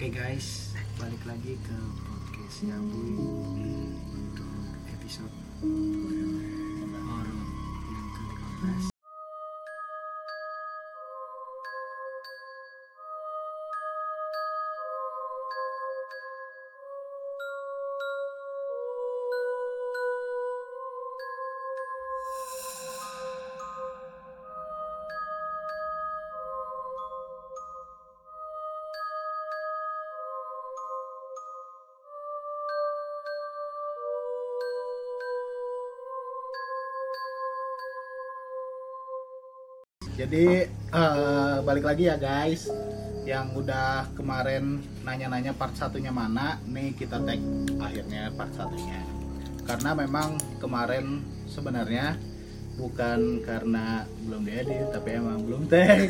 Oke guys, balik lagi ke podcast Yabui untuk episode horor yang ke-15. Jadi eh, balik lagi ya guys Yang udah kemarin nanya-nanya part satunya mana Nih kita tag akhirnya part satunya Karena memang kemarin sebenarnya Bukan karena belum diedit Tapi emang belum tag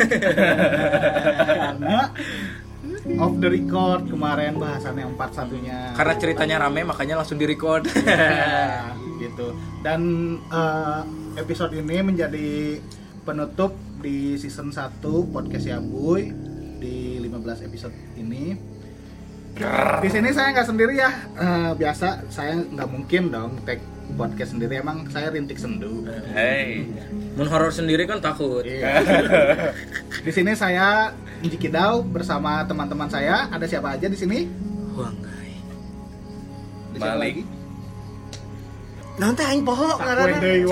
Karena off the record kemarin bahasan yang part satunya Karena ceritanya rame makanya langsung direcord. Ya, gitu. Dan eh, episode ini menjadi penutup di season 1 podcast Yabuy di 15 episode ini. Di sini saya nggak sendiri ya. Eh, biasa saya nggak mungkin dong take podcast sendiri. Emang saya rintik sendu. Hey. Mun horor sendiri kan takut. Iya. di sini saya Inji Kidau bersama teman-teman saya. Ada siapa aja di sini? Siapa Balik. lagi? Nanti aing poho wae.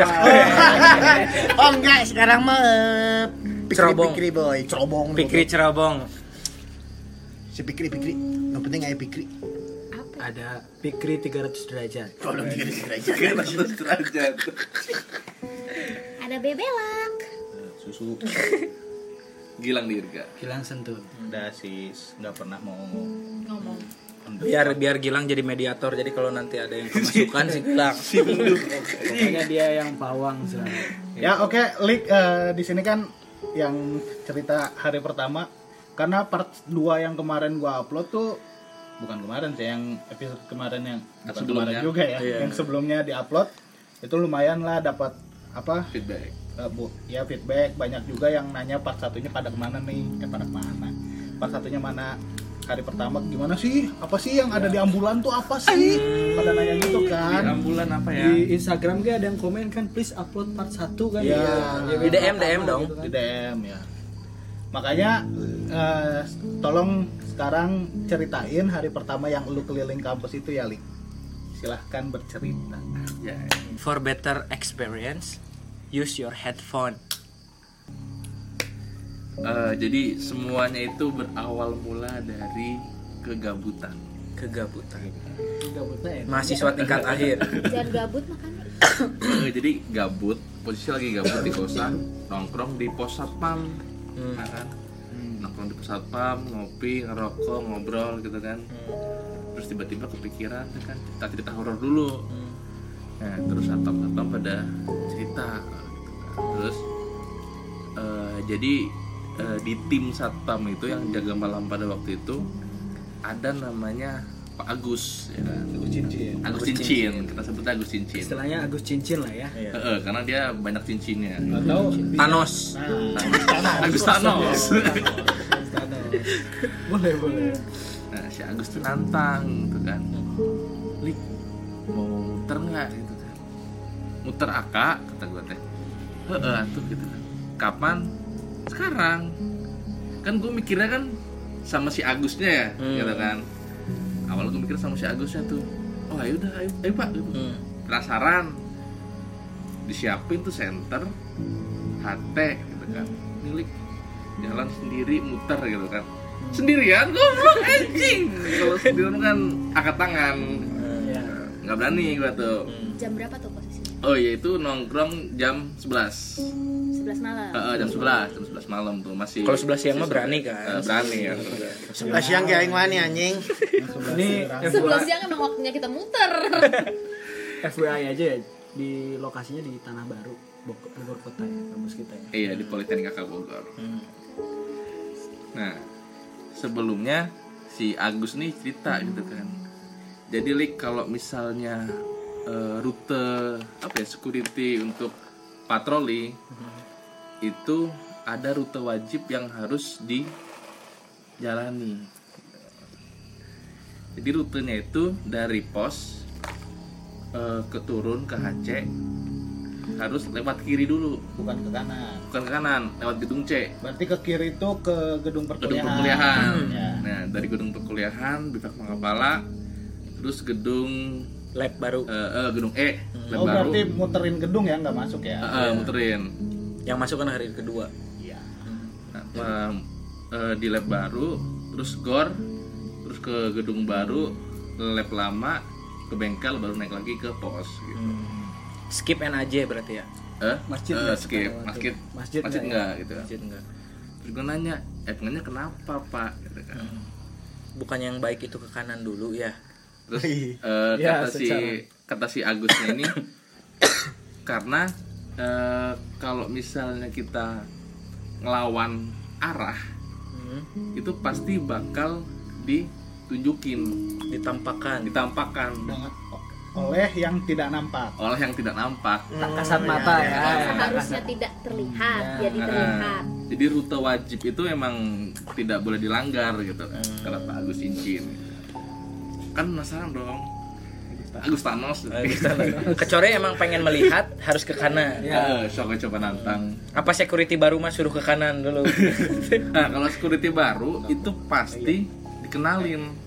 Oh enggak, sekarang mah eh, Pikri Cerobong. Pikri boy, cerobong. Pikri cerobong. Si Pikri Pikri. Yang penting aya Pikri. Ada Pikri 300 derajat. Kalau diri aja. Ada bebelak. Susu Gilang Dirga. Hilang sentuh. udah sih nggak pernah mau Ngomong. Biar biar Gilang jadi mediator. Jadi kalau nanti ada yang kemasukan sih Gilang. Pokoknya dia yang pawang selalu. Ya oke, Lik eh, di sini kan yang cerita hari pertama karena part 2 yang kemarin gua upload tuh bukan kemarin sih yang episode kemarin yang kemarin sebelumnya. juga ya, Iya. yang sebelumnya diupload itu lumayan lah dapat apa Feedback. eh, bu ya feedback banyak juga yang nanya part satunya pada ke mana nih eh pada ke mana part satunya mana hari pertama gimana sih apa sih yang ada di ambulan tuh apa sih pada nanya gitu Di kan ambulan apa ya? Di Instagram gue ada yang komen kan please upload part 1 kan. Iya. Di DM DM dong. Gitu kan. di DM ya makanya eh, tolong sekarang ceritain hari pertama yang lu keliling kampus itu ya Lik silahkan bercerita Ya. For better experience, use your headphone. Eh, jadi semuanya itu berawal mula dari kegabutan. Kegabutan. Gabutnya enak. Mahasiswa tingkat akhir. Jangan gabut makanya. Eh, jadi gabut, posisi lagi gabut di kosan, nongkrong di pos satpam, Hmm. nah kan? Nongkrong di pos satpam, ngopi, ngerokok, ngobrol gitu kan. Terus tiba-tiba kepikiran ya kan cerita cerita horor dulu. Nah, terus atap-atap pada cerita gitu kan. Terus eh, jadi eh, di tim satpam itu yang jaga malam pada waktu itu ada namanya Pak Agus ya kan? Agus cincin Agus Cincin, kita sebutnya Agus Cincin. Istilahnya Agus Cincin lah ya. Eh, eh, karena dia banyak cincinnya. atau Thanos. nah, Agus Thanos. Boleh, boleh. Nah, si Agus tuh nantang gitu kan. Lik, mau muter nggak gitu kan. Muter aka kata gue teh. Heeh tuh gitu kan. Kapan? Sekarang. Kan gue mikirnya kan sama si Agusnya ya, Hmm. gitu kan. Awal gue mikir sama si Agusnya tuh. Oh, ayo udah, ayo, ayo Pak. Gitu. Hmm. penasaran disiapin tuh center HT gitu kan milik jalan sendiri muter gitu kan sendirian goblok anjing kalau sendirian kan angkat tangan Ya. nggak berani gua tuh Jam berapa tuh posisinya? oh iya itu nongkrong jam 11 11 malam. Heeh, jam 11 jam 11 malam tuh masih Kalau sebelah siang mah berani kan. berani ya Sebelah siang ge aing wani anjing. Ini Sebelah siang emang waktunya kita muter. FYI aja ya di lokasinya di Tanah Baru, Bogor, Kota ya, kampus kita ya. iya di Politeknik Kakak Bogor Nah, sebelumnya si Agus nih cerita gitu kan. Jadi Lik kalau misalnya eh, rute apa ya security untuk patroli itu ada rute wajib yang harus dijalani. jadi rutenya itu dari pos eh, ke turun ke HC harus lewat kiri dulu. Bukan ke kanan. Bukan ke kanan lewat gedung C. Berarti ke kiri itu ke gedung gedung perkuliahan. perkuliahan. Ya. nah dari gedung perkuliahan bifak Mangapala terus gedung lab baru. eh, eh, gedung E lab oh baru. berarti muterin gedung ya nggak masuk ya? Eh, eh, muterin yang masuk kan hari kedua Iya. Nah, eh, di lab baru, terus gor, terus ke gedung baru, lab lama, ke bengkel, baru naik lagi ke pos. Gitu. skip NAJ berarti ya Eh, Masjid nggak skip, masjid, masjid, Masjid nggak ya? enggak gitu. Masjid enggak Terus gue nanya, eh pengennya kenapa pak? Gitu kan. bukan yang baik itu ke kanan dulu ya Terus Iya. eh, Ya, kata si secara- kata si Agusnya ini karena eh, kalau misalnya kita ngelawan arah Hmm, itu pasti bakal ditunjukin, ditampakkan ditampakkan Dengan- oleh yang tidak nampak oleh yang tidak nampak. tak kasat mata ya, Seharusnya tidak terlihat, Ya. jadi terlihat. Nah, jadi rute wajib itu emang tidak boleh dilanggar gitu kan. Kalau Pak Agus izin. Kan penasaran dong. Agus Thanos. kecuali emang pengen melihat harus ke kanan Ya, coba coba nantang. apa security baru mah suruh ke kanan dulu Nah, kalau security baru itu pasti dikenalin.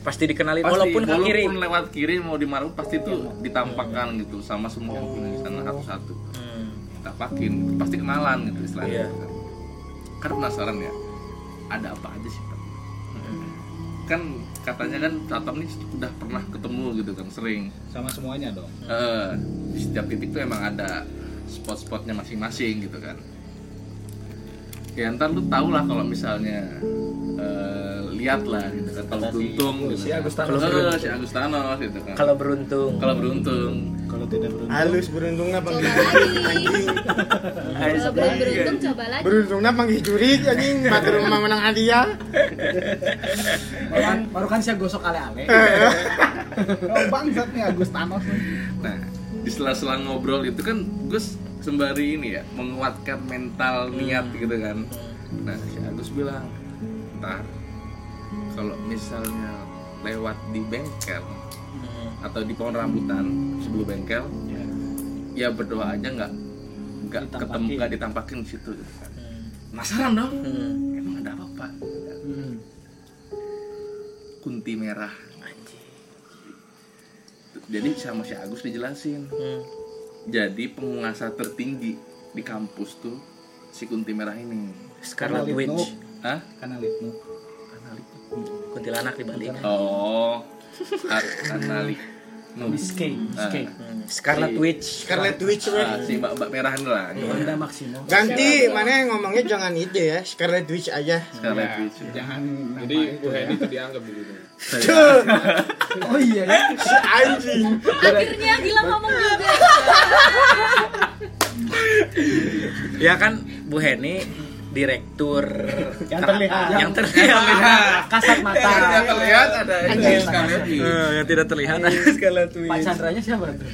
pasti dikenalin Pasti, walaupun ke kiri lewat kiri mau dimaru pasti itu ditampakkan gitu sama semua penghuni di sana satu-satu. Hmm, Tampakin, pasti kenalan gitu istilahnya. Iya. Kan penasaran ya, ada apa aja sih? Kan katanya kan Satam nih udah pernah ketemu gitu kan sering. sama semuanya dong Eh, di setiap titik tuh emang ada spot-spotnya masing-masing gitu kan. Ya ntar lu tau lah kalau misalnya eh, lihat lah gitu kan kalau beruntung gitu si kan. Agus Thanos Eh, si Agus Thanos gitu kan. kalau beruntung Kalau beruntung kalau tidak beruntung Halus beruntungnya Coba panggil anjing. Kalau beruntung coba lagi. Beruntungnya panggil jurik anjing. Pakai rumah menang hadiah. baru kan, baru kan saya gosok ale-ale oh bangsat nih Agus Thanos nih. Nah, di sela-sela ngobrol itu kan Gus sembari ini ya menguatkan mental niat gitu kan. Nah, si Agus bilang, ntar kalau misalnya lewat di bengkel atau di pohon rambutan sebelum bengkel, ya berdoa aja nggak nggak ketemu nggak ditampakin di situ. Gitu kan. Penasaran dong? Hmm. Emang ada apa pak? Hmm. Kunti merah. Jadi sama si Agus dijelasin. Hmm. jadi penguasa tertinggi di kampus tuh si kunti merah ini Scarlet Karena Witch Hah? karena litmu kuntilanak di Bali oh kanali nu Miskey, Ah. Hmm, Scarlet Si- Witch Scarlet Witch ah, si mbak mbak merah ini lah Wanda Maximo. Ganti mana ngomongnya jangan itu ya, Scarlet Witch aja. Scarlet Witch jangan Jadi Bu Hedi itu dianggap di situ. Oh iya ya. Si anjing. Akhirnya Gilang ngomong juga. ya kan Bu Heni direktur yang terlihat. Yang terlihat. Kasat mata. yang terlihat ada Eh, yang tidak terlihat Scarlet Pak Witch Chandranya siapa tuh?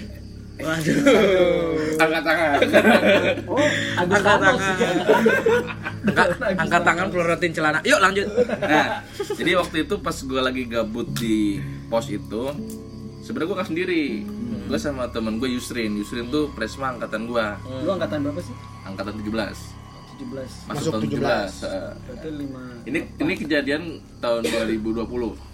waduh. Angkat tangan. Oh, Agus angkat tangan. Angkat, angkat tangan pelorotin celana. Yuk lanjut. Nah jadi waktu itu pas gue lagi gabut di pos itu sebenarnya gue nggak sendiri. Gue sama temen gue Yusrin. Yusrin tuh presma angkatan gue Lu angkatan berapa sih? angkatan 17 17. masuk, Masuk tahun 17. 17 eh. Berarti 5 ini ini kejadian tahun 2020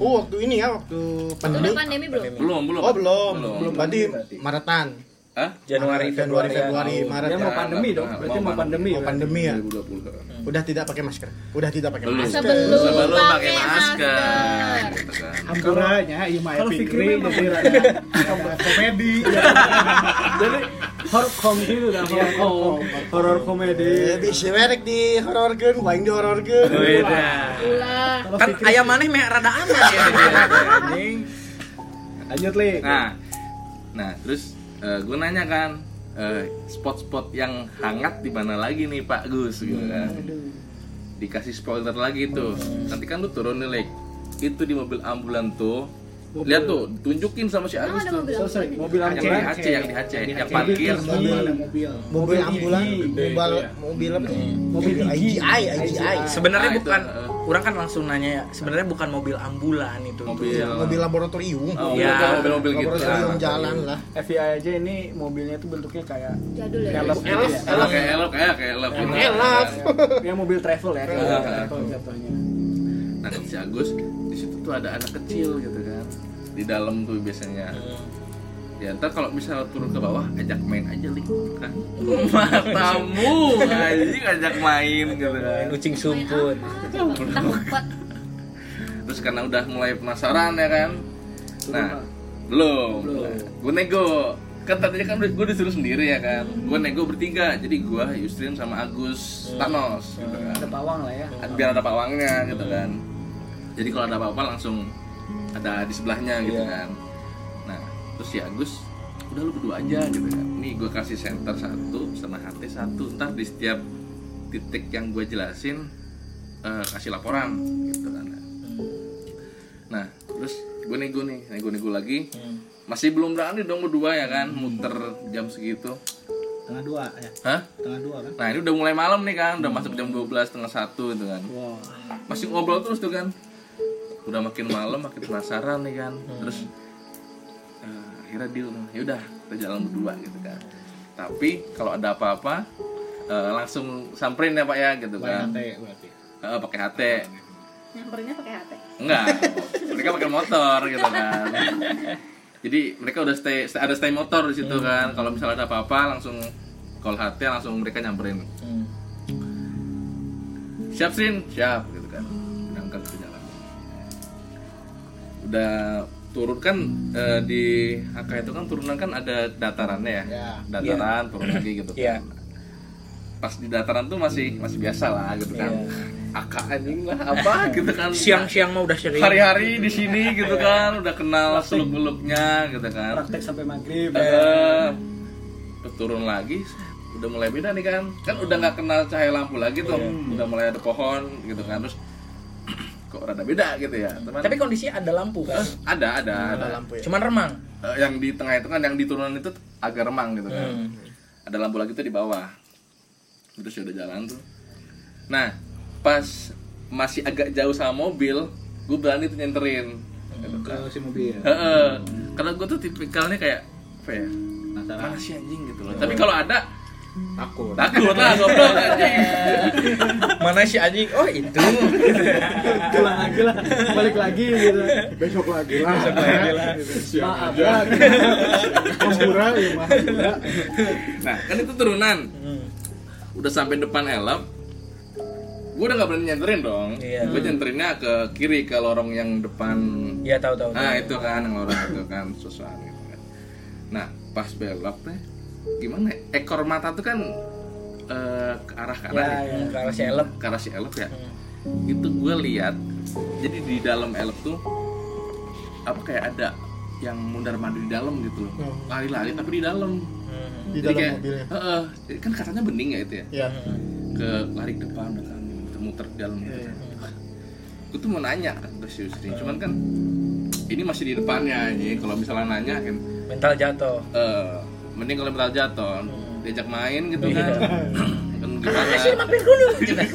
Oh, waktu ini ya, waktu pandemi. pandemi belum? belum belum Oh, belum. Belum. Belum. Berarti Maretan. Hah? Januari Januari, Februari Februari, Maret. Dia ya. mau pandemi dong. Berarti mau pandemi. pandemi. Mau pandemi ya. 2020 Udah tidak pakai masker. Udah tidak pakai masker. Sebelum, sebelum pakai masker kan. hampuranya iya mah Kalau Fikri jadi komedi Jadi horror gitu kan, horror com, horror Eh, komedi. bisa merek di hororkeun, waing di hororkeun. Beda. Ulah. Kan ayam maneh meh rada aman ya lanjut li nah nah terus gue nanya kan eh, spot-spot yang hangat di mana lagi nih Pak Gus gitu kan. Dikasih spoiler lagi tuh. Nanti kan lu turun nih Lek. Itu di mobil ambulan tuh. Lihat tuh tunjukin sama si Agus tuh. mobil ambulan? mobil yang di. HC yang di HC yang parkir. Mobil mobil Mobil ambulan, mobil mobil apa? Mobil. IGI, IGI. sebenarnya itu, bukan eh. Orang kan langsung nanya ya sebenarnya bukan mobil ambulan itu mobil tuh. mobil laboratorium oh, Ya. mobil mobil gitu laboratorium jalan lah FBI aja ini mobilnya tuh bentuknya kayak Jadul ya. elf gitu ya. elok kayak elok kayak kayak elok gitu. elaf Ya mobil travel ya travel jatuhnya. nah si Agus di situ tuh ada anak kecil gitu kan di dalam tuh biasanya ya ntar kalau misalnya turun ke bawah ajak main aja link kan? Matamu. Anjing ajak main gitu kan. Kucing sumput terus karena udah mulai penasaran ya kan? Nah belum. Gue nego. Kan tadinya kan gue disuruh sendiri ya kan? Gue nego bertiga. Jadi gue Yusrin sama Agus Thanos gitu kan. Ada pawang lah ya. biar ada pawangnya gitu kan. Jadi kalau ada apa-apa langsung ada di sebelahnya gitu kan. nah terus si Agus udah lu berdua aja gitu kan nih gue kasih center satu sama HT satu. Ntar di setiap titik yang gue jelasin eh, kasih laporan gitu kan. Nah terus gue nego nih nego-nego lagi. Masih belum berani dong berdua ya kan? Muter jam segitu. Tengah dua ya. hah? Tengah dua kan. nah ini udah mulai malam nih kan? Udah masuk jam 12 setengah satu itu kan. Masih ngobrol terus tuh kan? Udah makin malam makin penasaran nih kan? Terus eh, akhirnya deal ya udah kita jalan berdua gitu kan. Tapi kalau ada apa-apa eh, langsung samperin ya pak ya gitu kan. Pakai berarti. Eh, pakai HT Nyamperinnya pakai hati. enggak mereka pakai motor gitu kan. Jadi mereka udah stay, stay- ada stay motor di situ kan. Kalau misalnya ada apa-apa langsung call HT langsung mereka nyamperin. Siap sin? Siap gitu kan. Berangkat ke jalan. Udah turun kan eh, di AK itu kan turunan kan ada datarannya ya, Ya. dataran turun lagi gitu Iya. kan. Pas di dataran tuh masih masih biasa lah gitu kan. AK anjing lah apa gitu kan. Siang-siang mah udah sering. Hari-hari di sini gitu kan udah kenal seluk beluknya gitu kan. Praktek sampai maghrib. eh terus turun lagi udah mulai beda nih kan. Kan udah nggak kenal cahaya lampu lagi tuh. Udah mulai ada pohon gitu kan. Terus kok rada beda gitu ya teman. Tapi kondisinya ada lampu kan? Ada ada ada lampu ya. Cuman remang. Eh, yang di tengah itu kan yang di turunan itu agak remang gitu kan. Ada lampu lagi tuh di bawah. Terus ya udah jalan tuh. Nah pas masih agak jauh sama mobil gue berani tuh nyenterin. Gitu kan. Ke si mobil. Heeh. karena gue tuh tipikalnya kayak apa ya? Mana sih anjing gitu loh. Tapi kalau ada Takut. takut lah goblok anjing mana si anjing oh itu Pulang lagi lah. Balik lagi gitu. Besok lagi lah. Maaf ya. Mahura ya Mahura. nah kan itu turunan udah sampai depan elop gue udah gak berani nyenterin dong Iya. gue nyenterinnya ke kiri ke lorong yang depan ya tahu tahu nah itu kan yang lorong itu kan susuan gitu kan nah pas belok teh gimana ya? ekor mata tuh kan eh, ke arah kanan ya, ya, ya ke arah si elep. Ke arah si elop ya. Itu gue lihat jadi di dalam elop tuh apa kayak ada yang mundar mandir di dalam gitu loh. Lari-lari tapi di dalam. Di Jadi dalam kayak, mobilnya. "Heeh." Jadi kan katanya bening ya itu ya? Ya. Ke lari ke depan kan muter-muter di dalam gitu. Kan gue tuh mau nanya kan ke si Yusri cuman kan ini masih di depannya ini kalau misalnya nanya kan. Mental jatuh. Eh mending kalau mental jatuh diajak main gitu Iya. kan. Kan gimana?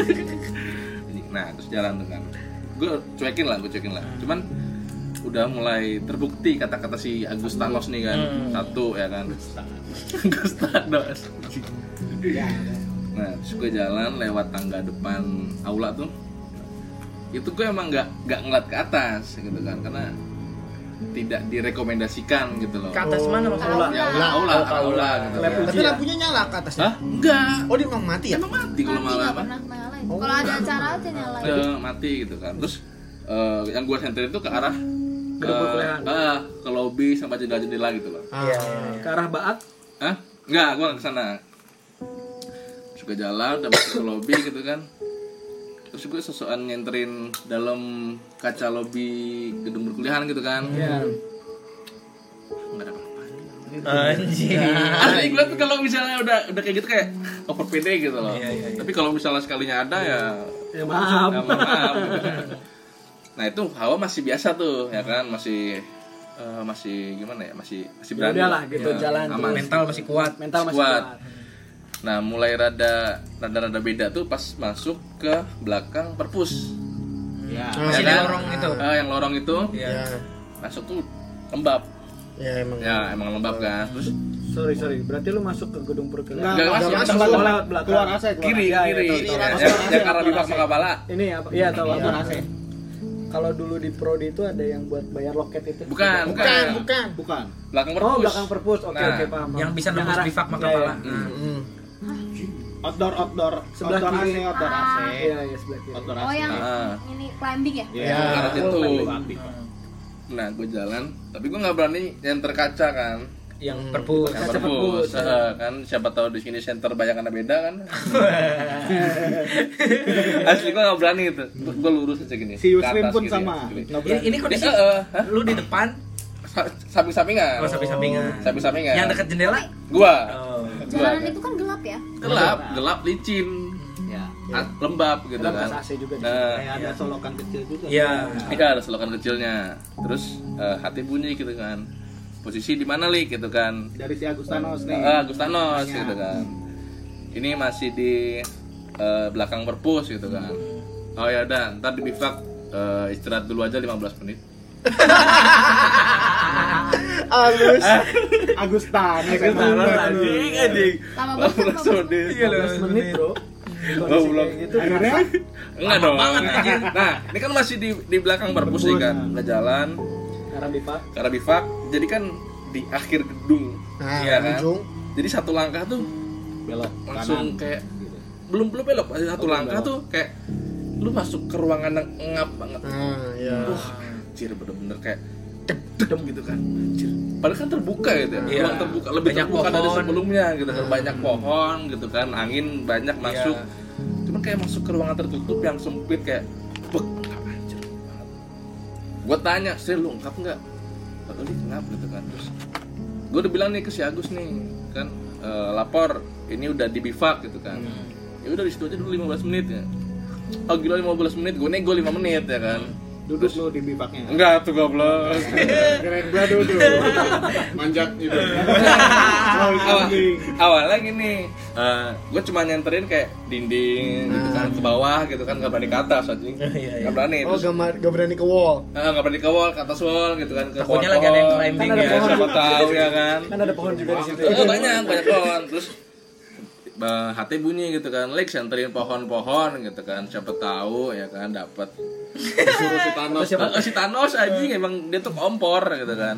Nah terus jalan dengan gue cuekin lah gue cuekin lah. Cuman udah mulai terbukti kata-kata si Agus Thanos nih kan. Satu ya kan. Agus Thanos. Nah terus gue jalan lewat tangga depan aula tuh. Itu gue emang nggak nggak ngeliat ke atas gitu kan. Karena tidak direkomendasikan gitu loh ke atas mana maksudnya Aula. ya aula aula Oh, ke aula. gitu kan. tapi lampunya nyala ke atasnya Hah? enggak oh dia emang mati ya emang mati kalau Mati malam nggak pernah nyalain. Kalau ada acara aja nyalain. udah mati gitu kan terus eh, yang gue center itu ke arah ke, perkuliahan. ah, ke lobby sama jendela-jendela gitu loh Ah, Iya. Ke arah Baat. Hah? Enggak, gue nggak ke sana Suka jalan, udah masuk ke lobby gitu kan Terus gue sesuatu nyenterin dalam kaca lobby gedung perkuliahan gitu kan Ya. Nggak ada apa-apa anjing Asli gue tuh kalau misalnya udah udah kayak gitu kayak over pede gitu loh Iya, iya, iya. Tapi kalau misalnya sekalinya ada ya Ya maaf. ya maaf gitu kan. Nah itu hawa masih biasa tuh ya kan Masih eh, masih gimana ya masih masih Ya berani udahlah, gitu, jalan aman terus. mental masih kuat Mental masih Kuat. kuat. Nah, mulai rada rada rada beda tuh pas masuk ke belakang perpus. Ya. Masih di kan? lorong itu. Eh, yang lorong itu Iya. Ya, masuk tuh lembab. ya emang. Ya emang lembab kan. Terus Sorry sorry, berarti lu masuk ke gedung perkuliahan. Enggak, Nggak masuk, masuk, masuk, masuk. lewat Belakang. keluar AC, keluar kiri Iya, iya, kiri. Ya, arah keluar bibak AC. Makabala. Ini apa? Iya tahu. Keluar apa? AC. Kalau dulu di Prodi itu ada yang buat bayar loket itu. Bukan, Bukan, bukan. Bukan. Belakang perpus. Oh, belakang perpus. Oke, Nah, oke, paham. Yang bisa nembus bivak Iya, Makapala. Hmm. Outdoor, outdoor, Sebelah outdoor kiri. AC, outdoor AC. Iya, iya, sebelah kiri. Outdoor Oh AC. yang Ah. ini climbing ya? Iya. Arah situ. Oh, Nah, gue jalan, tapi gue nggak berani yang terkaca kan. Yang perpus. Yang perpus, perpus, eh, kan siapa tahu di sini center bayangannya beda kan. Asli gue nggak berani itu. Gue lurus aja gini. Si Yusrin pun gini, sama. Nggak Ini, berani. ini kondisi eh, hah? lu di depan, Sa- samping-sampingan. oh samping-sampingan. Samping-sampingan. Yang dekat jendela? Gua. Oh. Jalanan itu kan gelap ya? Gelap, gelap licin. Ya. Lembab gitu Ada kan. AC juga Nah, Kayak ada solokan kecil juga. Iya. Iya ada selokan kecilnya. Terus eh, hati bunyi gitu kan. Posisi di mana lik gitu kan. Dari si Agustanos nih. Ah, Agustanos Tanya. gitu kan. Ini masih di eh, belakang perpus gitu kan. Oh ya udah, ntar di bivak eh, istirahat dulu aja 15 menit. Halus. Agustanos. Agustanos, Anjing, anjing. Lama banget lama 15 banget. Iya loh. 15 menit, Bro. Oh, belum. gitu. Akhirnya Enggak dong. Nah, ini kan masih di di belakang perpus nih kan. Udah jalan arah bivak. Jadi kan di akhir gedung. Nah, Iya kan? ujung. Jadi satu langkah tuh belok langsung kanan. kayak belum belum belok satu Oh, belum langkah belok. tuh kayak lu masuk ke ruangan yang ngap banget Nah, ya. wah anjir bener-bener kayak deg gitu kan. Anjir padahal kan terbuka gitu ya. Iya. ruang terbuka. Lebih Banyak terbuka dari pohon. sebelumnya gitu kan. Banyak pohon gitu kan. Angin banyak masuk. Iya. cuman kayak masuk ke ruangan tertutup yang sempit kayak bek anjir? Gue tanya sih lu ngap nggak? Lalu ngap gitu kan. Terus gue udah bilang nih ke si Agus nih kan eh, lapor ini udah di bivak gitu kan. Ya udah di situ aja dulu 15 menit ya. Oh gila 15 menit. Gue nego 5 menit ya kan duduk lu di bivaknya. Enggak tuh goblok. Keren gua duduk. Manjat gitu. Awal, awalnya gini gue cuma nyenterin kayak dinding gitu kan ke bawah gitu kan nggak berani ke atas anjing. Iya, iya. nggak berani Oh, terus gak, gak berani ke wall. eh, nggak berani ke wall ke atas wall gitu kan ke Takutnya lagi ada yang climbing ya. ya. siapa tahu ya kan? Kan ada pohon juga di situ. Eh, banyak banyak pohon. Terus eh, hati bunyi gitu kan. Lex senterin pohon-pohon gitu kan siapa tahu ya kan dapat Suruh si Thanos. Eh, si Thanos anjing emang dia tuh kompor gitu kan.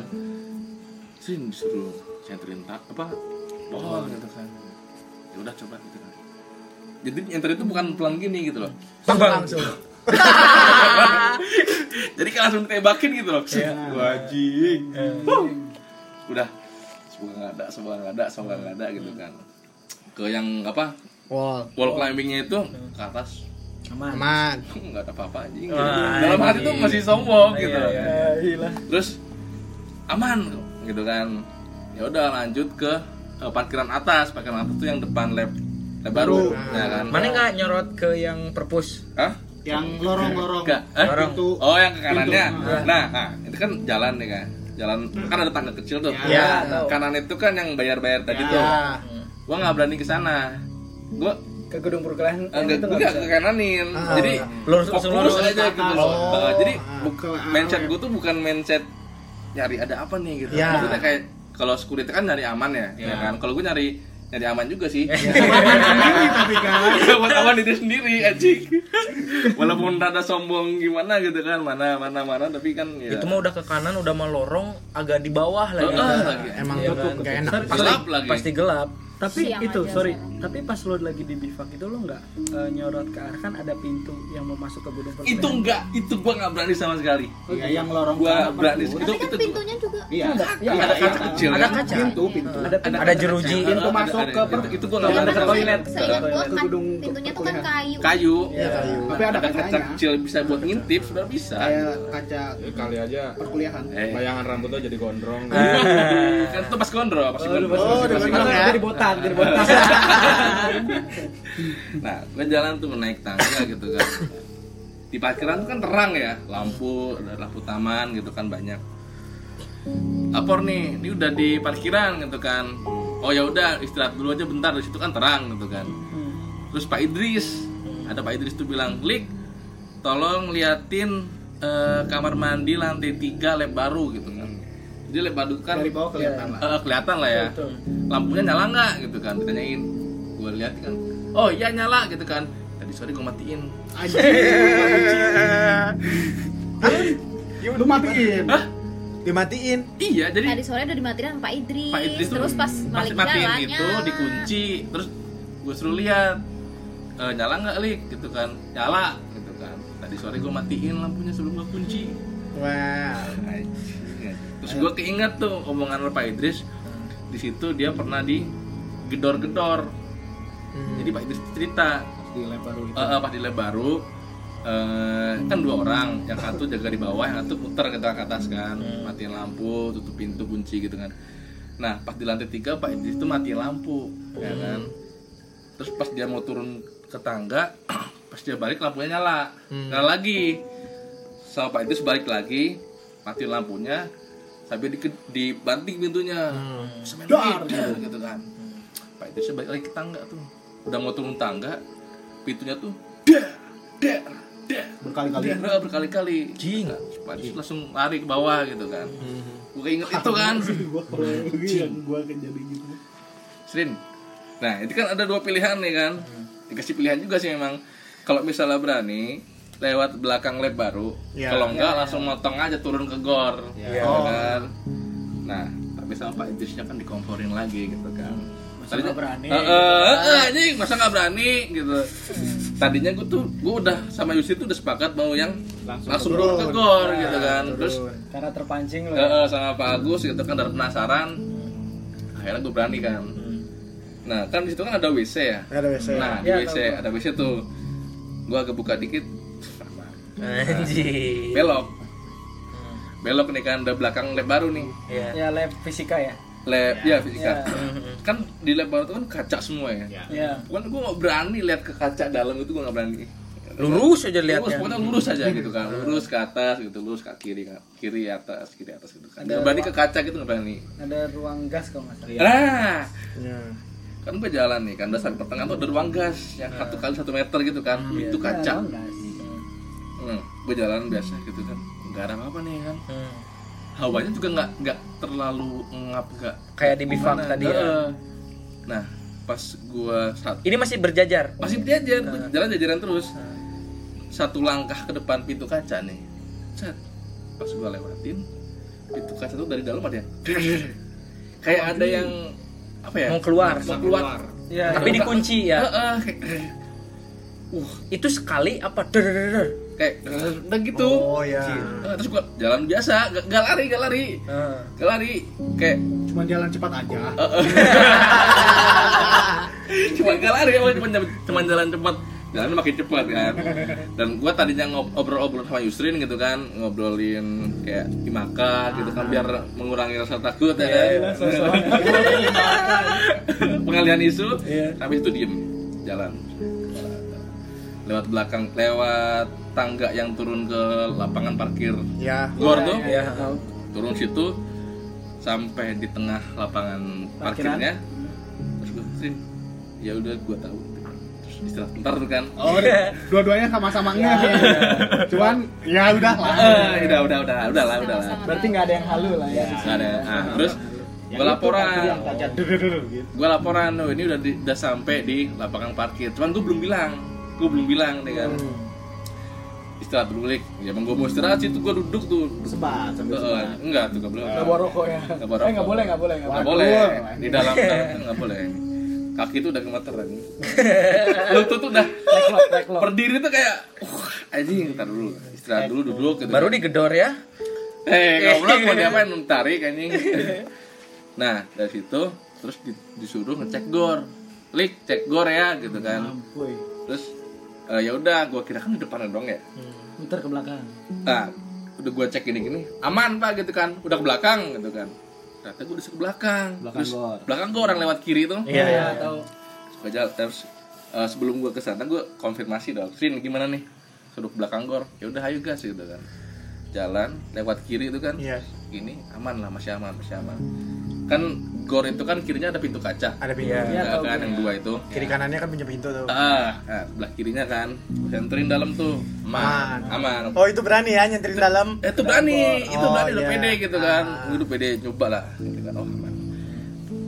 Sih disuruh senterin tak apa? Pohon gitu kan. Ya udah coba gitu kan. Jadi nyenter itu bukan pelan gini gitu loh. Langsung. jadi kayak langsung tembakin gitu loh. Wajing udah. Semoga nggak ada semoga nggak ada semoga nggak ada gitu kan. Ke yang apa? Wall. wall climbingnya itu ke atas Aman. Aman. nggak ada apa-apa anjing Wah, dalam hati tuh masih sombong gitu Iya, iya. Ya, gila. terus aman gitu kan ya udah lanjut ke eh, parkiran atas parkiran atas tuh yang depan lab lab baru ya kan Mana nggak nyorot ke yang perpus? Hah? yang lorong-lorong. Eh? Lorong. Pintu. Oh, yang ke kanannya. Pintu. Nah, nah, itu kan jalan nih kan. Jalan kan ada tangga kecil tuh. Ya, tahu. Kanan itu kan yang bayar-bayar tadi tuh. Ya. Gua nggak berani ke sana. Gua Ke gedung perkuliahan. yang enggak itu gua nggak nggak bisa. ke kananin. Ah. Jadi Lurus langsung fokus lurus. aja gitu. Oh. Uh, jadi Ah. buk- Ke arah mindset gua tuh bukan mindset nyari ada apa nih gitu. Ya. Maksudnya kayak kalau security kan nyari aman ya, ya kan. Kalau gua nyari nyari aman juga sih. tapi kan buat aman diri sendiri anjing walaupun rada sombong gimana gitu kan mana mana mana tapi kan ya Itu mah udah ke kanan, udah mau lorong, agak di bawah lagi. Heeh, lagi. Emang Iya tutup kan? gak enak. Pasti, Gelap lagi. pasti gelap. Tapi Siang itu, aja sorry. sana. Tapi pas lo lagi di bivak itu lo nggak eh, nyorot ke arah kan ada pintu yang mau masuk ke gedung itu enggak itu gua nggak berani sama sekali. Iya, yang lorong Gua berani. Itu- Tapi kan itu- pintunya juga iya. Ya, ada kaca kecil. Ada kaca. pintu pintu. Ada Ada jeruji. Pintu Ada- masuk ada- ke itu, per- itu gua nggak berani sama toilet. Ke gedung pintunya tuh kan kayu. kayu. Iya, kayu. tapi ada ada kaca kecil bisa buat ngintip sudah bisa. Kaca Ya, kali aja. perkuliahan. Eh. Bayangan rambut lo jadi gondrong. kan itu pas gondro pas Oh, lu gondro masih- Oh, gondrong. ya? Jadi botak, botak. nah gue jalan tuh naik tangga gitu kan. Di parkiran tuh kan terang ya lampu lampu taman gitu kan banyak. Lapor nih ini udah di parkiran gitu kan. Oh ya udah istirahat dulu aja bentar di situ kan terang gitu kan. Terus Pak Idris ada Pak Idris tuh bilang klik tolong liatin eh, kamar mandi lantai 3 lab baru gitu kan jadi lab baru kan dari bawah kelihatan lah. Eh, kelihatan lah ya. Lampunya nyala nggak? Gitu kan ditanyain. Gue lihat kan oh iya nyala gitu kan. Tadi sore gue matiin. Lu matiin? Hah? Dimatiin. iya jadi Tadi sore udah dimatiin sama Pak Idris. Pak Idris terus pas balik matiin jalan itu nyala. dikunci. Terus gue suruh lihat "Eh, nyala nggak lik? Gitu kan. Nyala gitu kan. Tadi sore gue matiin lampunya sebelum gue kunci. Wah. Terus gue keinget tuh omongan Pak Idris di situ dia pernah di gedor-gedor. Jadi Pak Idris cerita. Di lab baru itu. Eh, pas di lab baru eh, kan dua orang yang satu jaga di bawah yang satu putar ke atas kan. Matiin lampu tutup pintu kunci gitu kan. Nah pas di lantai tiga Pak Idris tuh matiin lampu ya kan. Terus pas dia mau turun ke tangga pas dia balik lampunya nyala. Nyala lagi. Sama Pak Idris balik lagi matiin lampunya sampai di, dibanting pintunya. Semen Dar, dar, gitu kan. Pak Idris balik lagi ke tangga tuh. Udah mau turun tangga pintunya tuh dar dar dar berkali-kali. Dar berkali-kali. Jing. Pak Idris langsung lari ke bawah gitu kan. Gue keinget itu kan. Yang gua akan jadi gitu. Srin. Nah, itu kan ada dua pilihan nih kan. Dikasih pilihan juga sih memang. Kalau misalnya berani lewat belakang lab baru, Ya, kalau enggak langsung motong aja turun ke gor. Ya, Oh. kan. Nah, tapi sama Pak Idrisnya kan dikomporin lagi gitu kan. Masa nggak berani? Eh, anjing, masa nggak berani gitu. Tadinya gue tuh gue udah sama Yusi tuh udah sepakat mau yang langsung, turun ke gor gitu kan. Terus Karena terpancing loh. Eh, sama Pak Agus gitu kan dari penasaran akhirnya gue berani kan nah kan di situ kan ada WC ya Ada WC. nah di Ya, WC ada WC tuh gue agak buka dikit Anjing. belok belok nih kan udah belakang lab baru nih Iya. Ya lab fisika ya. lab ya, fisika Ya. kan di lab baru tuh kan kaca semua ya Ya. kan gue gak berani lihat ke kaca dalam itu gue gak berani Lurus aja lurus liatnya. pokoknya lurus aja gitu kan lurus ke atas gitu lurus ke kiri kiri atas kiri atas gitu kan gak berani ke kaca gitu gak berani Ada ruang gas kalau salah. nah Ya. kan gue jalan nih kan dasar pertengahan tuh ada ruang gas yang satu kali satu meter gitu kan itu Ya, kaca ruang gas. Hmm, gue jalan biasa gitu kan nggak ada apa-apa nih kan Hmm. hawanya juga nggak nggak terlalu ngap nggak Kayak di bivak tadi ya. Nah pas gue saat Ini masih berjajar. masih jajar gua jalan jajaran terus satu langkah ke depan pintu kaca nih Set. pas gue lewatin pintu kaca tuh dari dalam ada yang kayak ada yang apa ya Mau keluar. mau keluar Ya. Tapi dikunci ya. Heeh, kayak uh Itu sekali apa? Der, der, der, der. kayak udah gitu. Oh ya. Eh, terus gua jalan biasa gak, gak lari gak lari. Heeh. gak lari. Kayak cuma jalan cepat aja. Cuma gak lari cuma, cuma jalan cepat. Jalan makin cepat kan. Dan gua tadinya ngob- ngobrol-ngobrol sama Yusrin gitu kan. Ngobrolin kayak imaka gitu kan biar mengurangi rasa takut ya kan. pengalihan isu tapi itu diem jalan lewat belakang lewat tangga yang turun ke lapangan parkir. Ya. gor tuh? Ya. turun situ sampai di tengah lapangan Parkiran. parkirnya terus gue sih ya udah gue tahu. Terus istirahat bentar tuh kan. Oh dua-duanya sama-sama enggak cuman ya udah lah. Eh, udah udah udah udah lah udah lah. Berarti nggak ada yang halu lah ya. Nggak ada. Ah, terus gue laporan. gue laporan oh ini udah di- udah sampai di lapangan parkir. Cuman gue belum bilang gue belum bilang nih kan. Istirahat dulu Lik. ya emang gue mau istirahat sih tuh gue duduk tuh. Sebat sambil Eh, sebat. enggak tuh gak boleh. Nggak bawa rokok ya. Nggak bawa Eh nggak rokok. boleh nggak boleh nggak boleh. boleh. Di dalam kan nggak boleh. Kaki tuh udah gemeteran lutut tuh udah berdiri tuh kayak uh anjing ntar dulu istirahat dulu duduk gitu. Baru digedor ya. eh goblok mau diapain tarik anjing. Nah dari situ terus di- disuruh ngecek gor. Lik cek gor ya gitu kan. Terus eh, ya udah gua kira kan di depan dong ya? Muter ke belakang. nah udah gua cek gini gini aman pak gitu kan. Udah ke belakang gitu kan. Ternyata gua udah ke belakang. Belakang terus gor. belakang gua orang lewat kiri tuh. Iya, iya. tahu. Gua jalan terus eh, sebelum gua ke sana gua konfirmasi dong. Sin gimana nih? Suruh ke belakang gor. Ya udah ayo gas gitu kan. Jalan lewat kiri itu kan. Iya. Ini aman lah masih aman masih aman kan gor itu kan kirinya ada pintu kaca Ada pintu. Iya, Ya, tahu kan yang dua itu Kiri kanannya kan punya pintu tuh. ah nah, sebelah kirinya kan gue senterin dalam tuh aman aman Oh itu berani ya nyenterin dalam. Eh, itu berani, itu Oh, berani udah iya. pede gitu kan. Ah. Udah pede nyoba lah gitu kan. Oh, aman.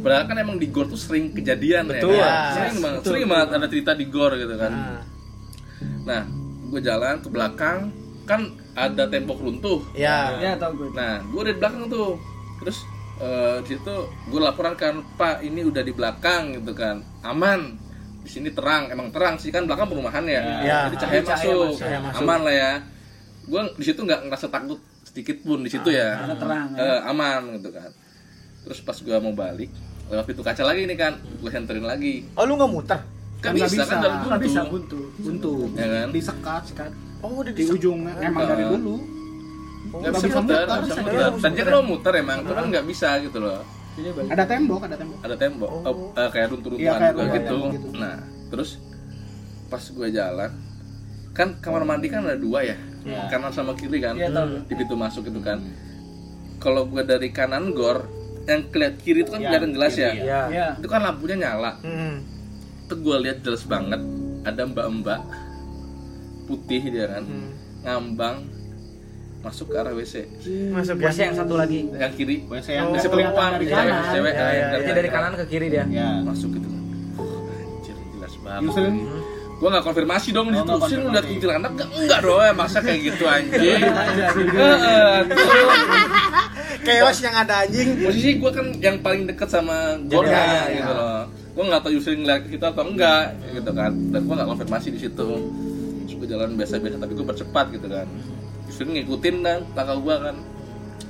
Padahal kan emang di gor tuh sering kejadian Betul. ya. kan? Ya, Sering banget, betul, sering banget ada cerita di gor gitu kan. Ah. Nah, gue jalan ke belakang kan ada tembok runtuh. Ya. Ya tahu gue. Nah, gue udah di belakang tuh. Terus eh, di situ gue laporan kan, Pak ini udah di belakang gitu kan, aman. Di sini terang, emang terang sih kan belakang perumahan ya. Ya. Jadi cahaya, Cahaya masuk, masuk. Cahaya masuk. aman lah ya. Gue di situ nggak ngerasa takut sedikit pun di situ ya. Karena terang. ya. Eh, aman gitu kan. Terus pas gue mau balik lewat pintu kaca lagi nih kan, gue senterin lagi. Oh lu nggak muter? Kan nggak bisa, kan dalam Nggak bisa buntu. buntu. Buntu. Ya kan? disekat Oh udah di ujungnya emang dari dulu Nggak nggak bisa bisa muter, bisa muter. muter. Tadinya kan mau muter emang, cuman nggak bisa gitu loh. Balik. ada tembok ada tembok ada tembok oh, eh, kayak runtuh-runtuhan Iya, kayak runtuh, gitu. gitu. nah terus pas gue jalan kan kamar mandi kan ada dua ya Iya. kanan sama kiri kan Iya, tahu. di pintu masuk itu kan kalau gue dari kanan gor yang kelihat kiri itu kan Iya, kelihatan jelas ya kiri, Ya. Ya. itu kan lampunya nyala Hmm. itu gue lihat jelas banget ada mbak-mbak putih dia kan. Hmm. ngambang masuk ke arah WC Masuk WC yang satu lagi. yang kiri WC yang WC kelihatan perempuan dari cewek, kanan. cewek, Ya, eh, ya, Berarti dari kanan ke kiri dia. ya. Masuk gitu. Kan anjir jelas banget. Yusrin gua nggak konfirmasi dong di Oh, situ sih lihat kuntilanak enggak enggak dong ya masa kayak gitu anjing. Heeh, tuh. Chaos yang ada anjing. posisi gua kan yang paling deket sama gornya Ya, ya, gitu loh. Gua nggak tahu Yusrin ngeliat kita atau enggak gitu kan. Dan gua nggak konfirmasi di situ Gua jalan biasa-biasa tapi gua percepat gitu kan. Yusrin ngikutin dan langkah gua kan.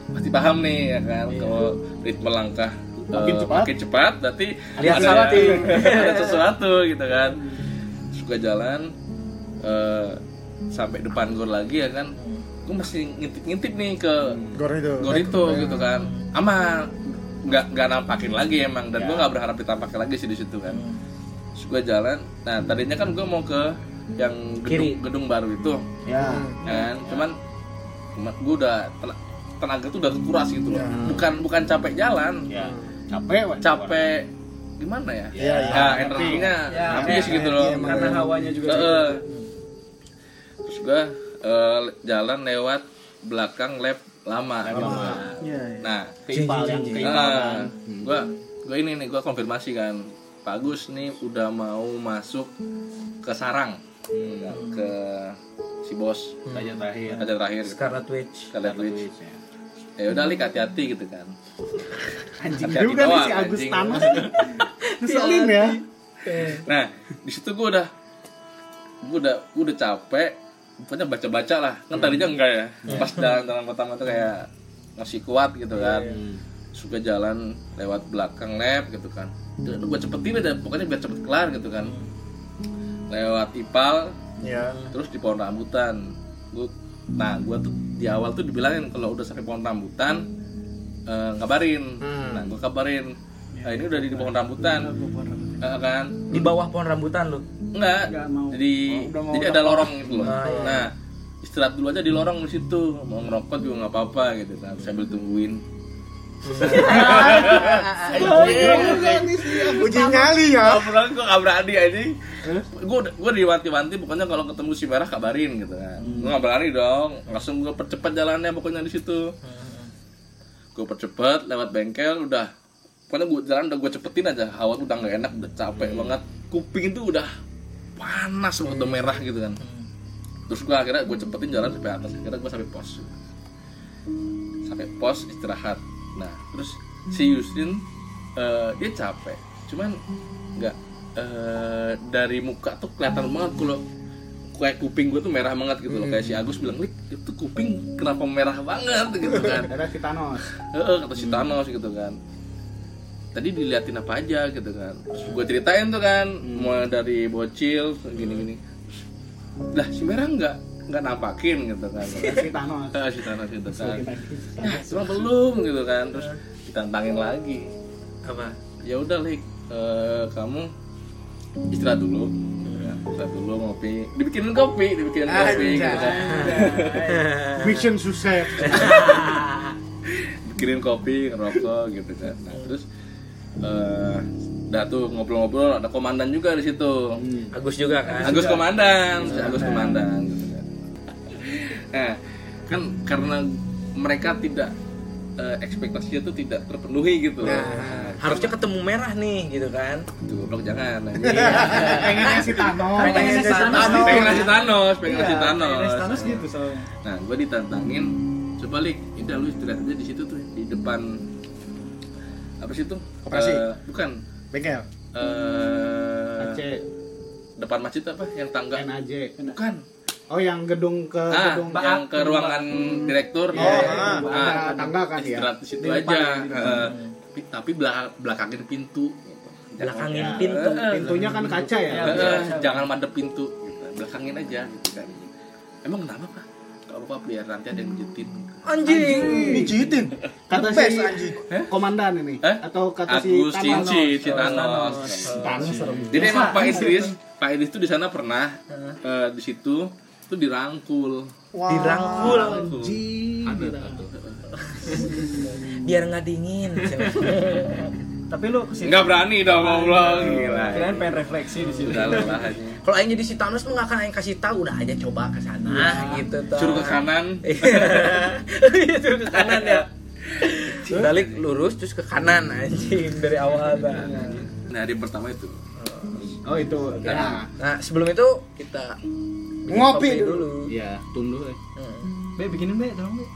Pasti paham nih ya kan kalau ritme langkah Makin eh, cepat. makin cepat berarti Lihat ada, something. ada sesuatu gitu kan. Suka jalan eh, sampai depan gor lagi ya kan. Gue masih ngintip-ngintip nih ke Gor itu. gor itu gitu kan. Aman nggak nggak nampakin lagi emang dan gue nggak berharap ditampakin lagi sih di situ kan. Terus gue jalan nah tadinya kan gue mau ke yang Kiri. gedung, gedung baru itu. Ya. Kan? Cuman cuman gue udah tena- tenaga tuh udah kekuras gitu loh. Bukan bukan capek jalan. Ya. Capek capek gimana ya? Iya, iya. ya energinya Ya, habis iya, gitu iya, loh emang. Karena hawanya juga. Heeh. terus gua eh, jalan lewat belakang lab lama. Gitu kan. Iya. nah keimpal yang keimpal gua gua ini nih gua konfirmasi kan. Pak Agus nih udah mau masuk ke sarang ke si bos. Saja terakhir. Aja terakhir. Scarlet Witch. kalian Twitch ya. Udah lik hati-hati gitu kan. Anjing Hati-hati juga nih doang, si Agus. Thanos ngeselin ya. Nah, di situ gue udah gue udah gue udah capek. Pokoknya baca-baca lah. Kan tadinya enggak ya. Pas jalan-jalan pertama tuh kayak masih kuat gitu kan. Suka jalan lewat belakang lab gitu kan. Udah gue cepetin aja. Pokoknya biar cepet kelar gitu kan lewat ipal Ya. terus di pohon rambutan gue nah gue tuh di awal tuh dibilangin kalau udah sampai pohon rambutan eh, ngabarin Hmm. nah gue kabarin nah, ini udah di pohon rambutan Eh, kan Di bawah pohon rambutan lu. Enggak. Jadi Oh, jadi ada lorong gitu loh. Ah, iya. Nah, istirahat dulu aja di lorong di situ. Mau ngerokok juga nggak apa-apa gitu kan. Sambil tungguin. Uji nyali ya. Pernah gue gak berani aja. Gue gue diwanti-wanti pokoknya kalau ketemu si merah kabarin gitu kan. Gue gak berani dong. Langsung gue percepat jalannya pokoknya di situ. Gue percepat lewat bengkel udah. Pokoknya gue jalan udah gue cepetin aja. Hawa udah gak enak udah capek banget. Kuping itu udah panas udah merah gitu kan. Terus gue akhirnya gue cepetin jalan sampai atas. Akhirnya gue sampai pos. Sampai pos istirahat nah terus si Yusrin eh, dia capek. Cuman nggak eh, dari muka tuh kelihatan banget kalau kayak kuping gue tuh merah banget gitu loh. Kayak si Agus bilang lik itu kuping kenapa merah banget? gitu kan. Ada si Thanos. Heeh, kata si Thanos gitu kan. Tadi diliatin apa aja gitu kan. Terus gue ceritain tuh kan mulai dari bocil gini gini lah si merah nggak nggak nampakin gitu kan. Si Thanos. Ah, si Thanos gitu kan. cuma belum gitu kan. Terus ditantangin lagi. Apa? ya udah lik eh, kamu istirahat dulu. Ya, istirahat dulu ngopi. Dibikinin kopi dibikinin kopi gitu kan. Mission sukses bikinin kopi ngerokok gitu kan. Nah terus eh udah tuh ngobrol-ngobrol ada komandan juga di situ. Agus juga kan? Agus komandan si Agus komandan. gitu kan nah kan karena mereka tidak eh, ekspektasinya tuh tidak terpenuhi gitu. Nah, harusnya ketemu merah nih gitu kan? Tuh goblok jangan pengen ngasih Thanos. Pengen ngasih Thanos. pengen ngasih Thanos pengen ngasih Thanos Iya, Thanos. Gitu soalnya. nah gue ditantangin coba lik udah lu istirahat aja di situ tuh di depan apa sih tuh? Koperasi. Eh, bukan. Bengkel. eh AC depan masjid apa? Yang tangga. NAJ bukan oh yang gedung ke ah gedung yang ke ruangan direktur. Oh, Ah, ada tangga kan ya. Istirahat di situ aja. Eh, tapi tapi belakang belakangin pintu. Belakangin Ya. pintu. Pintunya kan kaca ya? Eh, eh, jangan madep pintu. Gitu. belakangin aja gitu kan. Emang kenapa pak? Kalau bapak biar nanti ada yang menjetin anjing. Mijitin. kata si anjing. komandan ini. Eh? atau kata si Agus Thanos. Cinci si Thanos. Jadi emang Pak Idris Pak Idris tuh di sana pernah eh, di situ tuh dirangkul. Dirangkul. Anjing. biar nggak dingin Tapi lu ke sini nggak berani dong ngobrol. gila. Kirain pengen refleksi di sini. udah lelah aja. Kalau aing jadi si Thanos tuh nggak akan aing kasih tahu. Udah aja coba ke sana gitu tuh suruh ke kanan. Iya, suruh ke kanan ya. Balik lurus terus ke kanan anjing dari awal tuh. nah hari pertama itu. Oh itu. Ya nah. sebelum itu kita Ngopi kopi dulu. ya tunggu eh. Hmm. Be bikinin be, tolong be.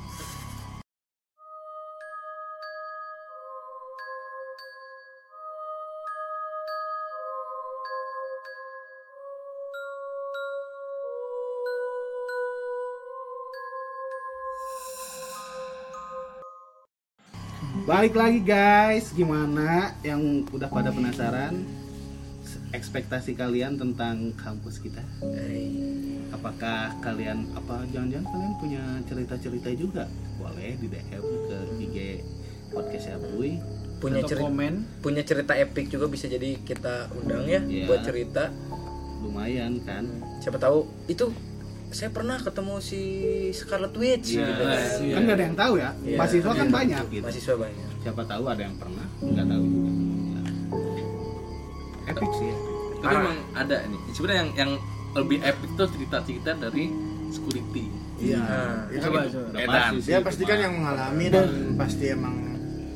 Balik lagi guys, gimana yang udah pada penasaran ekspektasi kalian tentang kampus kita? Apakah kalian apa jangan-jangan kalian punya cerita-cerita juga? Boleh di DM ke IG podcast Abuy. punya Atau cerita komen. punya cerita epic juga bisa jadi kita undang ya Iya. buat cerita Lumayan kan? siapa tahu itu saya pernah ketemu si Scarlet Witch Iya. gitu kan. Kan nggak ada yang tahu ya. Iya. Mahasiswa kan banyak gitu. mahasiswa banyak Siapa tahu ada yang pernah, nggak tahu juga. Ya. Epic sih ya. tapi emang ada nih sebenarnya yang yang lebih epic tuh cerita-cerita dari security Iya. Nah, Itu Coba, coba. Udah Edan. Dia pasti kan yang mengalami dan pasti emang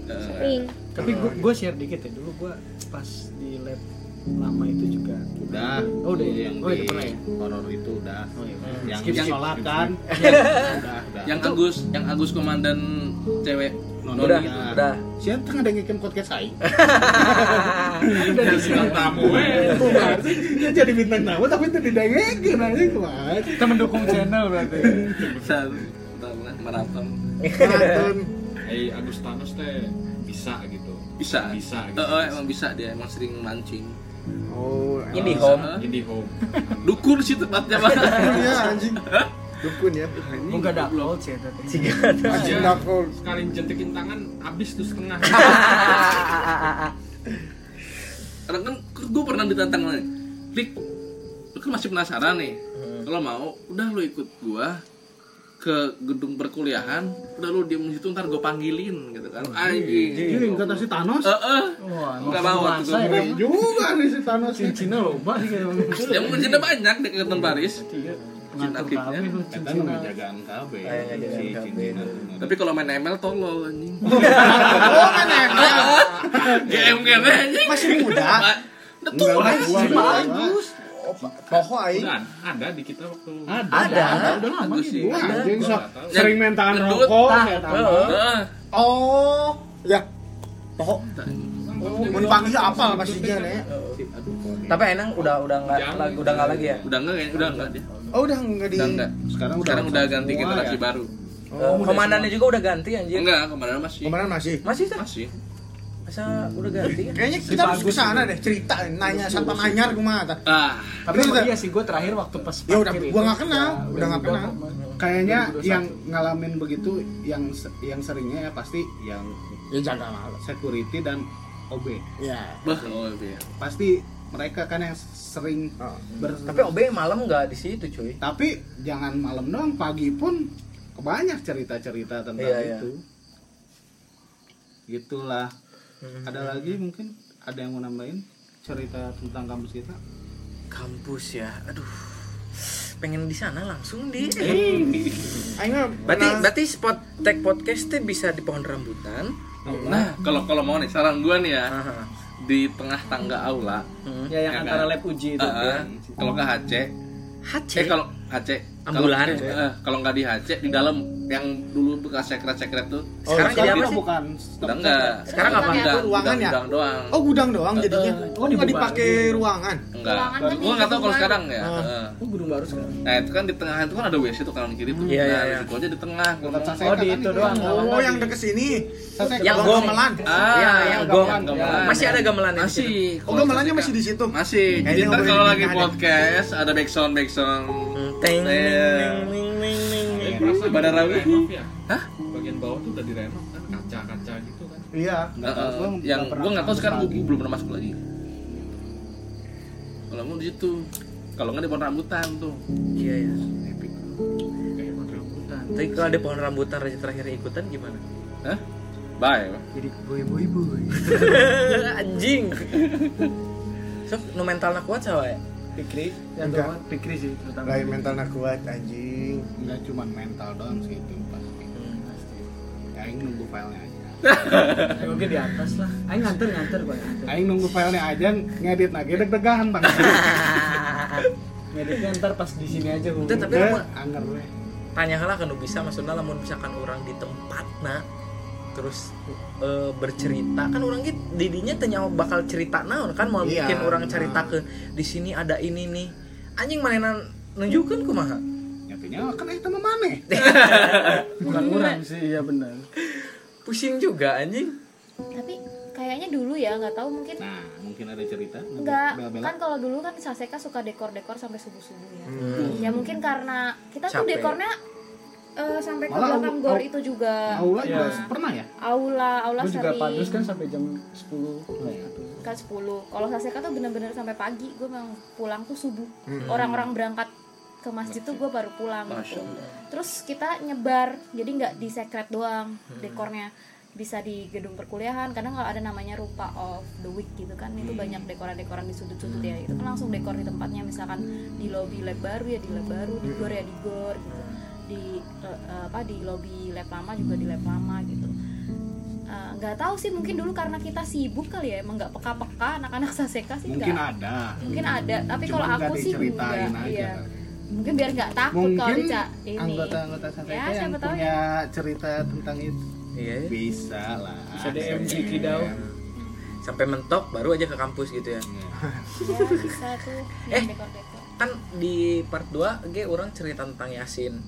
Sering. Tapi gua, gua share dikit ya dulu gua pas di lab lama itu juga udah Oh, udah ya? yang Oh, di itu pernah ya? horor itu udah Oh, iya. yang Skip, skip, sholat skip, kan udah udah yang Agus yang Agus komandan cewek Noni udah gitu. udah siapa tengah dengerin podcast saya jadi bintang tamu eh. dia jadi bintang tamu tapi itu didengerin aja ke mana Kita mendukung channel berarti. besar bentar, maraton maraton. Eh Agus Thanos teh bisa gitu. bisa Bisa gitu. Eh, eh, emang bisa dia emang sering mancing Oh, Indie Bisa. home Indie home. dukun sih tempatnya mah Iya anjing. Dukun ya. Gua gak ada upload sih tadi. Anjing dakol. Sekali jentikin tangan habis tuh setengah. karena kan gue pernah ditantang nih Lik lu kan masih penasaran nih. Kalau mau udah lu ikut gua ke gedung perkuliahan udah lu diem di situ ntar gue panggilin gitu kan. Anjing ini kata si Thanos. Eh eh Wah, nggak mau ya, gue Keren juga nih si Thanos. Cincina loba sih kayak yang mungkin cinta banyak di Paris Kami tuh Kita nunggu jagaan KB si KB. Tapi kalau main ML tolol anjing Oh, emang. GM kan anjing Masih muda. udah tua Enggak, anjing. gua bagus. Oh, Poho aing. Ada di kita waktu Ada, Ada. udah lama sih. Anjing sering main tangan rokok. Oh, ya. Poho. Oh, mun panggil apa pastinya nih. tapi enang udah udah nggak Jangan. lagi udah nggak lagi ya udah enggak udah enggak dia Oh, udah enggak di udah enggak Sekarang udah sekarang udah ganti semua generasi ya. baru Eh, komandannya juga udah ganti anjir enggak kemarin masih Kemarin masih. masih tuh masih masa udah ganti kan Kayaknya kita harus ke sana deh cerita nanya satpam anyar tah. ah Tapi iya sih gue terakhir waktu pas Ya udah, gua itu, nggak kenal, udah nggak kenal. Kayaknya 2021. yang ngalamin begitu yang yang seringnya ya pasti yang Ya jaga malam. security dan OB. Ya. bah oh iya Pasti mereka kan yang sering Oh. ber tapi OB malam nggak di situ cuy. Tapi jangan malam doang, pagi pun banyak cerita-cerita tentang Iya, iya. itu. Gitulah. ada lagi mungkin? Ada yang mau nambahin cerita tentang kampus kita? Kampus ya? Aduh. Pengen di sana langsung di. Aing mah berarti berarti spot tag podcast bisa di pohon rambutan. Nah, kalau kalau mau nih saran gua nih ya. Aha. Di tengah tangga aula. Hmm. Ya yang Ya antara kan? lab uji itu. eh, kalau nggak HC, HC eh kalau HC Ambulan. eh, eh, kalau nggak di HC di dalam yang dulu bekas sekret-sekret tuh. sekarang jadi apa sih bukan Udah enggak. Sekarang apa? Gudang, Ruangan ya? gudang doang. Oh gudang doang jadinya. Oh, Oh nggak dipakai ruangan. Enggak. Ruangan kan Gua nggak tahu kalau sekarang ya. Ah. Heeh. Oh, gedung baru sekarang. Nah itu kan di tengah itu kan ada WC tuh kanan kiri tuh. Iya, nah, iya, iya. di situ aja di tengah. Gua Oh, di itu doang. Oh yang deket sini. Yang Oh, gong. gamelan. Ah, Iya, yang gong. gamelan. Masih ada gamelan? Masih. Oh gamelannya masih di situ. Masih. Jadi kalau lagi podcast ada backsound backsound. Teng, ning, ning, ning, ning, Pada ragu. direnov ya? Hah? Bagian bawah tuh udah direnov kan kaca-kaca gitu kan. Iya, nggak tahu. Gua yang nggak pernah gue nggak tahu sekarang gue belum pernah masuk lagi. Kalau mau di situ, kalau nggak di pohon rambutan tuh. Iya ya. Epic. Kayak pohon rambutan. Tapi kalau ada pohon rambutan raja terakhir ikutan gimana? Hah? Bye. Jadi boy boy boy. Anjing. Sok nu mentalna kuat sawa ya? Pikri, yang Enggak. Pikri sih terutama. Lain mental nak kuat anjing. Nggak cuma mental doang sih itu pasti. Hmm. Ya, Aing nunggu filenya aja. Oke di atas lah. Ayo nganter nganter nganter. Aing nunggu filenya aja ngedit lagi deg-degan bang. Ngeditnya ntar pas di sini aja Itu tapi anger we. tanya lah kan bisa maksudnya lamun misalkan orang di tempat nah terus eh, bercerita kan orang gitu didinya tanya bakal cerita naon kan mau Iya, bikin orang cerita ke di sini ada ini nih anjing mainan nunjukin kumaha Nyatinya kan itu mah maneh. bukan kurang sih, iya benar. pusing juga anjing Tapi kayaknya dulu ya nggak tahu mungkin Nah, mungkin ada cerita. Enggak, Bela-bela. kan kalau dulu kan Saseka suka dekor-dekor sampai subuh-subuh ya. Hmm. Ya mungkin karena kita tuh Capek. dekornya eh, sampai ke Malah belakang au- gor au- itu juga. Aula juga Iya. pernah ya? Aula, aula Gue juga sering. padus kan sampai jam 10 gitu. kan 10. Kalau Saseka tuh bener-bener sampai pagi. Gue memang pulang tuh subuh. Hmm. Orang-orang berangkat ke masjid tuh gue baru pulang Masya gitu. Terus kita nyebar, jadi nggak di secret doang dekornya bisa di gedung perkuliahan kadang kalau ada namanya rupa of the week gitu kan itu banyak dekoran-dekoran di sudut-sudut ya itu kan langsung dekor di tempatnya misalkan di lobby lab baru ya di lab baru di gor ya di gor gitu di eh, apa di lobby lab lama juga di lab lama gitu Eh, nggak tahu sih mungkin dulu karena kita sibuk kali ya emang nggak peka-peka anak-anak saseka sih Mungkin nggak ada. mungkin ada tapi kalau aku sih diceritain enggak aja iya kali. mungkin biar nggak takut kalau Mungkin dica ini anggota-anggota Ya, Saseka yang siapa tahu punya cerita tentang itu iya ya. bisa lah. Bisa DM Dao. sampai mentok baru aja ke kampus gitu ya ya bisa tuh Eh. yang kan di part 2 ge orang cerita tentang Yasin.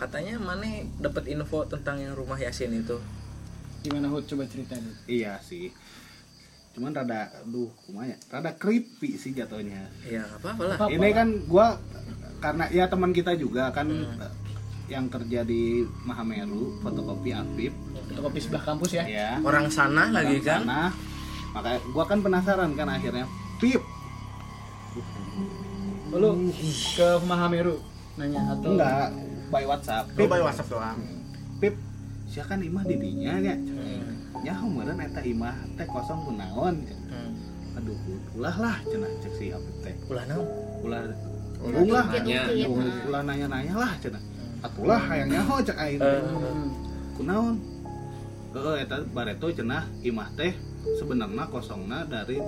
Katanya mana dapat info tentang yang rumah Yasin itu Gimana Hud coba ceritain. Iya sih. Cuman rada, aduh, kumanya, rada creepy sih jatuhnya. ya apa-apa lah Apa? Ini kan gua karena ya teman kita juga kan Hmm. yang kerja di Mahameru, fotokopi Afif, Fotokopi sebelah kampus ya. ya. orang sana lagi Orang kan sana. Makanya gua kan penasaran kan akhirnya, Pip, Lu ke Mahameru nanya atau enggak by WhatsApp. Itu by WhatsApp doang. Pip, sia kan imah di dinya nya. Hmm. Nya meureun eta imah teh kosong kunaon. Hmm. Aduh, ulah lah cenah cek si Afif teh. ulah naon Ulah Ung lah, nah. ulah nanya-nanya lah cenah. Atulah hayang nyaho cek aing. Eh, kunaon heeh eta bareto cenah imah teh sebenarnya kosongna dari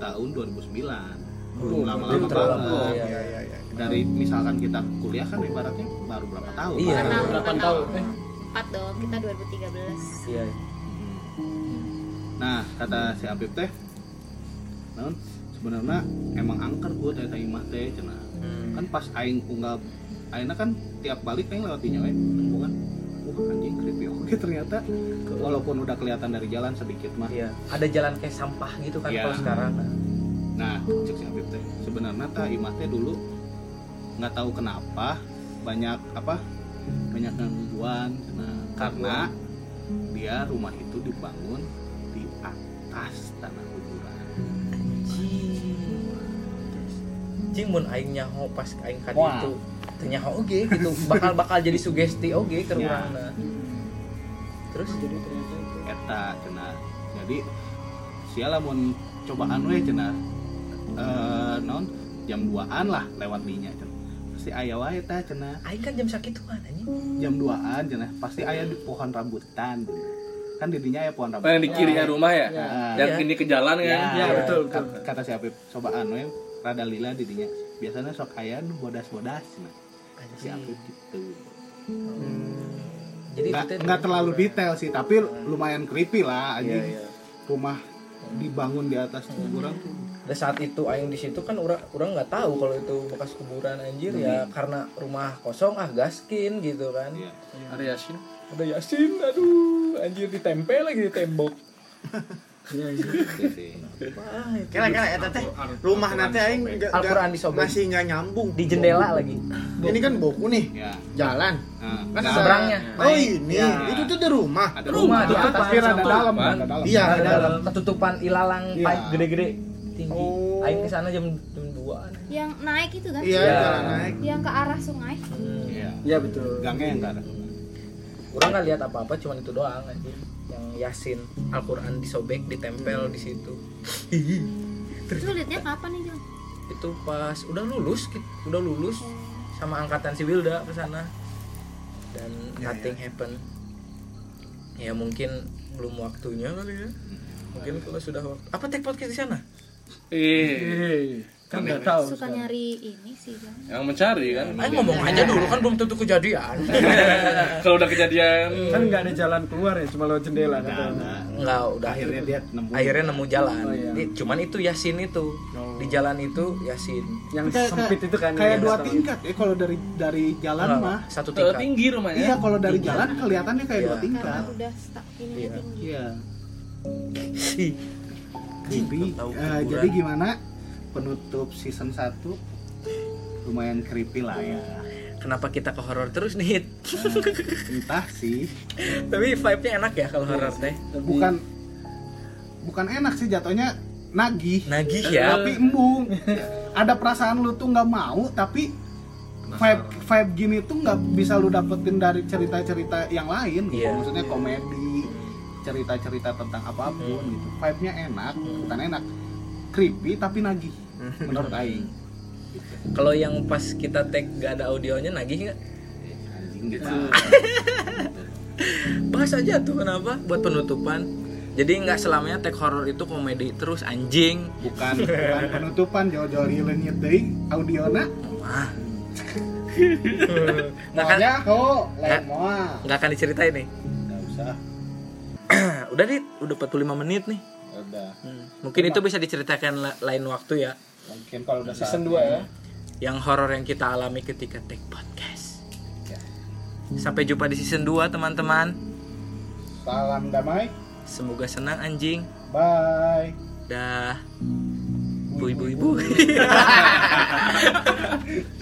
tahun 2009 belum lama-lama banget lama, Iya iya iya. dari misalkan kita kuliah kan ibaratnya baru berapa tahun Iya. Enam, 8 enam. tahun. Eh, empat dong kita 2013 iya Hmm. nah kata si Apip teh naon sebenarnya emang angker gue eta imah teh cenah Hmm. kan pas aing unggah aina kan tiap balik aing lewatinya we bukan wah anjing creepy oke ternyata walaupun udah kelihatan dari jalan sedikit mah iya ada jalan kayak sampah gitu kan Iya. kalau sekarang Sebenarnya tah imah teh dulu nggak tahu kenapa banyak apa banyak gangguan nah, karena dia rumah itu dibangun di atas tanah kuburan. Jing mun aing nyaho pas aing ka Wah. ditu teu nyaho oge gitu bakal bakal jadi sugesti oge ke Ya. urangna terus jadi ternyata itu. Eta cenah. Jadi sialah mau cobaan we cenah eh non jam 2an lah lewat dinya cenah pasti aya wae tah cenah Aing kan jam sakit tuh anjing. jam 2an cenah pasti aya di pohon rambutan kan di dinya aya pohon Oh, rambutan yang di kirinya rumah ya? Ah. Yang Iya. ini ke jalan kan? Ya, Ya, betul, betul. Kat- Kata siapa cobaan we rada lila di dinya. Biasanya sok aya nu bodas-bodas nah. Si Apip gitu. Jadi Nggak, itu teh- nggak terlalu detail sih, tapi lumayan creepy lah Iya, anjing. iya. Rumah dibangun di atas kuburan tuh. Dan saat itu aing di situ kan orang orang nggak tahu kalau itu bekas kuburan anjir ya karena rumah kosong ah gaskin gitu kan. Iya. Ada Yasin. Ada Yasin aduh anjir ditempel lagi di tembok. Iya, iya. Teh rumah nanti aing Al-Quran disobek. masih nggak nyambung. di jendela lagi. Ini kan boku nih, Ya. jalan. Nah, Kan ada- seberangnya. Oh ini, Ya. itu tuh di rumah. ada Rumah di atas sama dalam. Iya, Ada ada dalam ketutupan ilalang Iya. pipe gede-gede tinggi. Oh. Aing ke sana jam jam 2 yang naik itu kan Iya, Iya. jalan naik. yang ke arah sungai Iya. Iya betul. Gangnya yang nggak ada. Orang nggak lihat apa-apa, cuman itu doang anjir. Yang Yasin, Al-Qur'an disobek, ditempel di situ. terus lu liatnya kapan nih Jong? Itu pas udah lulus, udah lulus sama angkatan si Wilda ke sana. Dan nothing happen. Ya mungkin belum waktunya kali ya. Mungkin kalau sudah waktu. Apa take podcast di sana? Eh, Kan nggak tahu. suka nyari ini sih Jong yang mencari kan. Ayo ngomong aja dulu kan belum tentu kejadian. Kalau udah kejadian Kan nggak ada jalan keluar ya, cuma lewat jendela katanya. Enggak, udah Akhirnya dia nemu. akhirnya nemu jalan. Oh, iya. Cuman itu Yasin itu. Di jalan itu Yasin. Yang Kayak- sempit itu kan. Kayak yang dua nggak tingkat ya kalau dari dari jalan Enggak, mah. satu tingkat. tinggi rumahnya. Iya, kalau dari jalan kelihatannya kayak Iya. dua tingkat. karena udah stuck ini Iya. tinggi Iya. Creepy. Tahu Eh, kuburan. jadi gimana penutup season 1 lumayan creepy lah ya. Kenapa kita ke horor terus nih? Eh, entah sih, Tapi vibe-nya enak ya kalau horor teh. bukan bukan enak sih jatuhnya nagih. Nagih ya. Tapi embung. Ada perasaan lu tuh nggak mau tapi vibe vibe gini tuh nggak bisa lu dapetin dari cerita-cerita yang lain gitu. Iya. Maksudnya komedi, cerita-cerita tentang apa pun gitu. Vibe-nya enak, bukan enak. Creepy tapi nagih menurut aing. Kalau yang pas kita tag gak ada audionya nagih nggak? Anjing gitu. Bahas aja tuh kenapa buat penutupan. Jadi nggak selamanya tag horor itu komedi terus anjing. bukan bukan penutupan jauh-jauh lenyet deui audiona Wah. Nggak Nggak. lain moal nggak akan diceritain nih. nggak usah udah nih, udah 45 menit nih. udah Hmm. Mungkin itu bisa diceritakan la- lain waktu ya. mungkin kalau udah Season saatnya. 2 ya. Yang horor yang kita alami ketika take podcast. Ya. Sampai jumpa di season 2 teman-teman. salam damai Semoga senang anjing. bye Dah. Bui bui bui.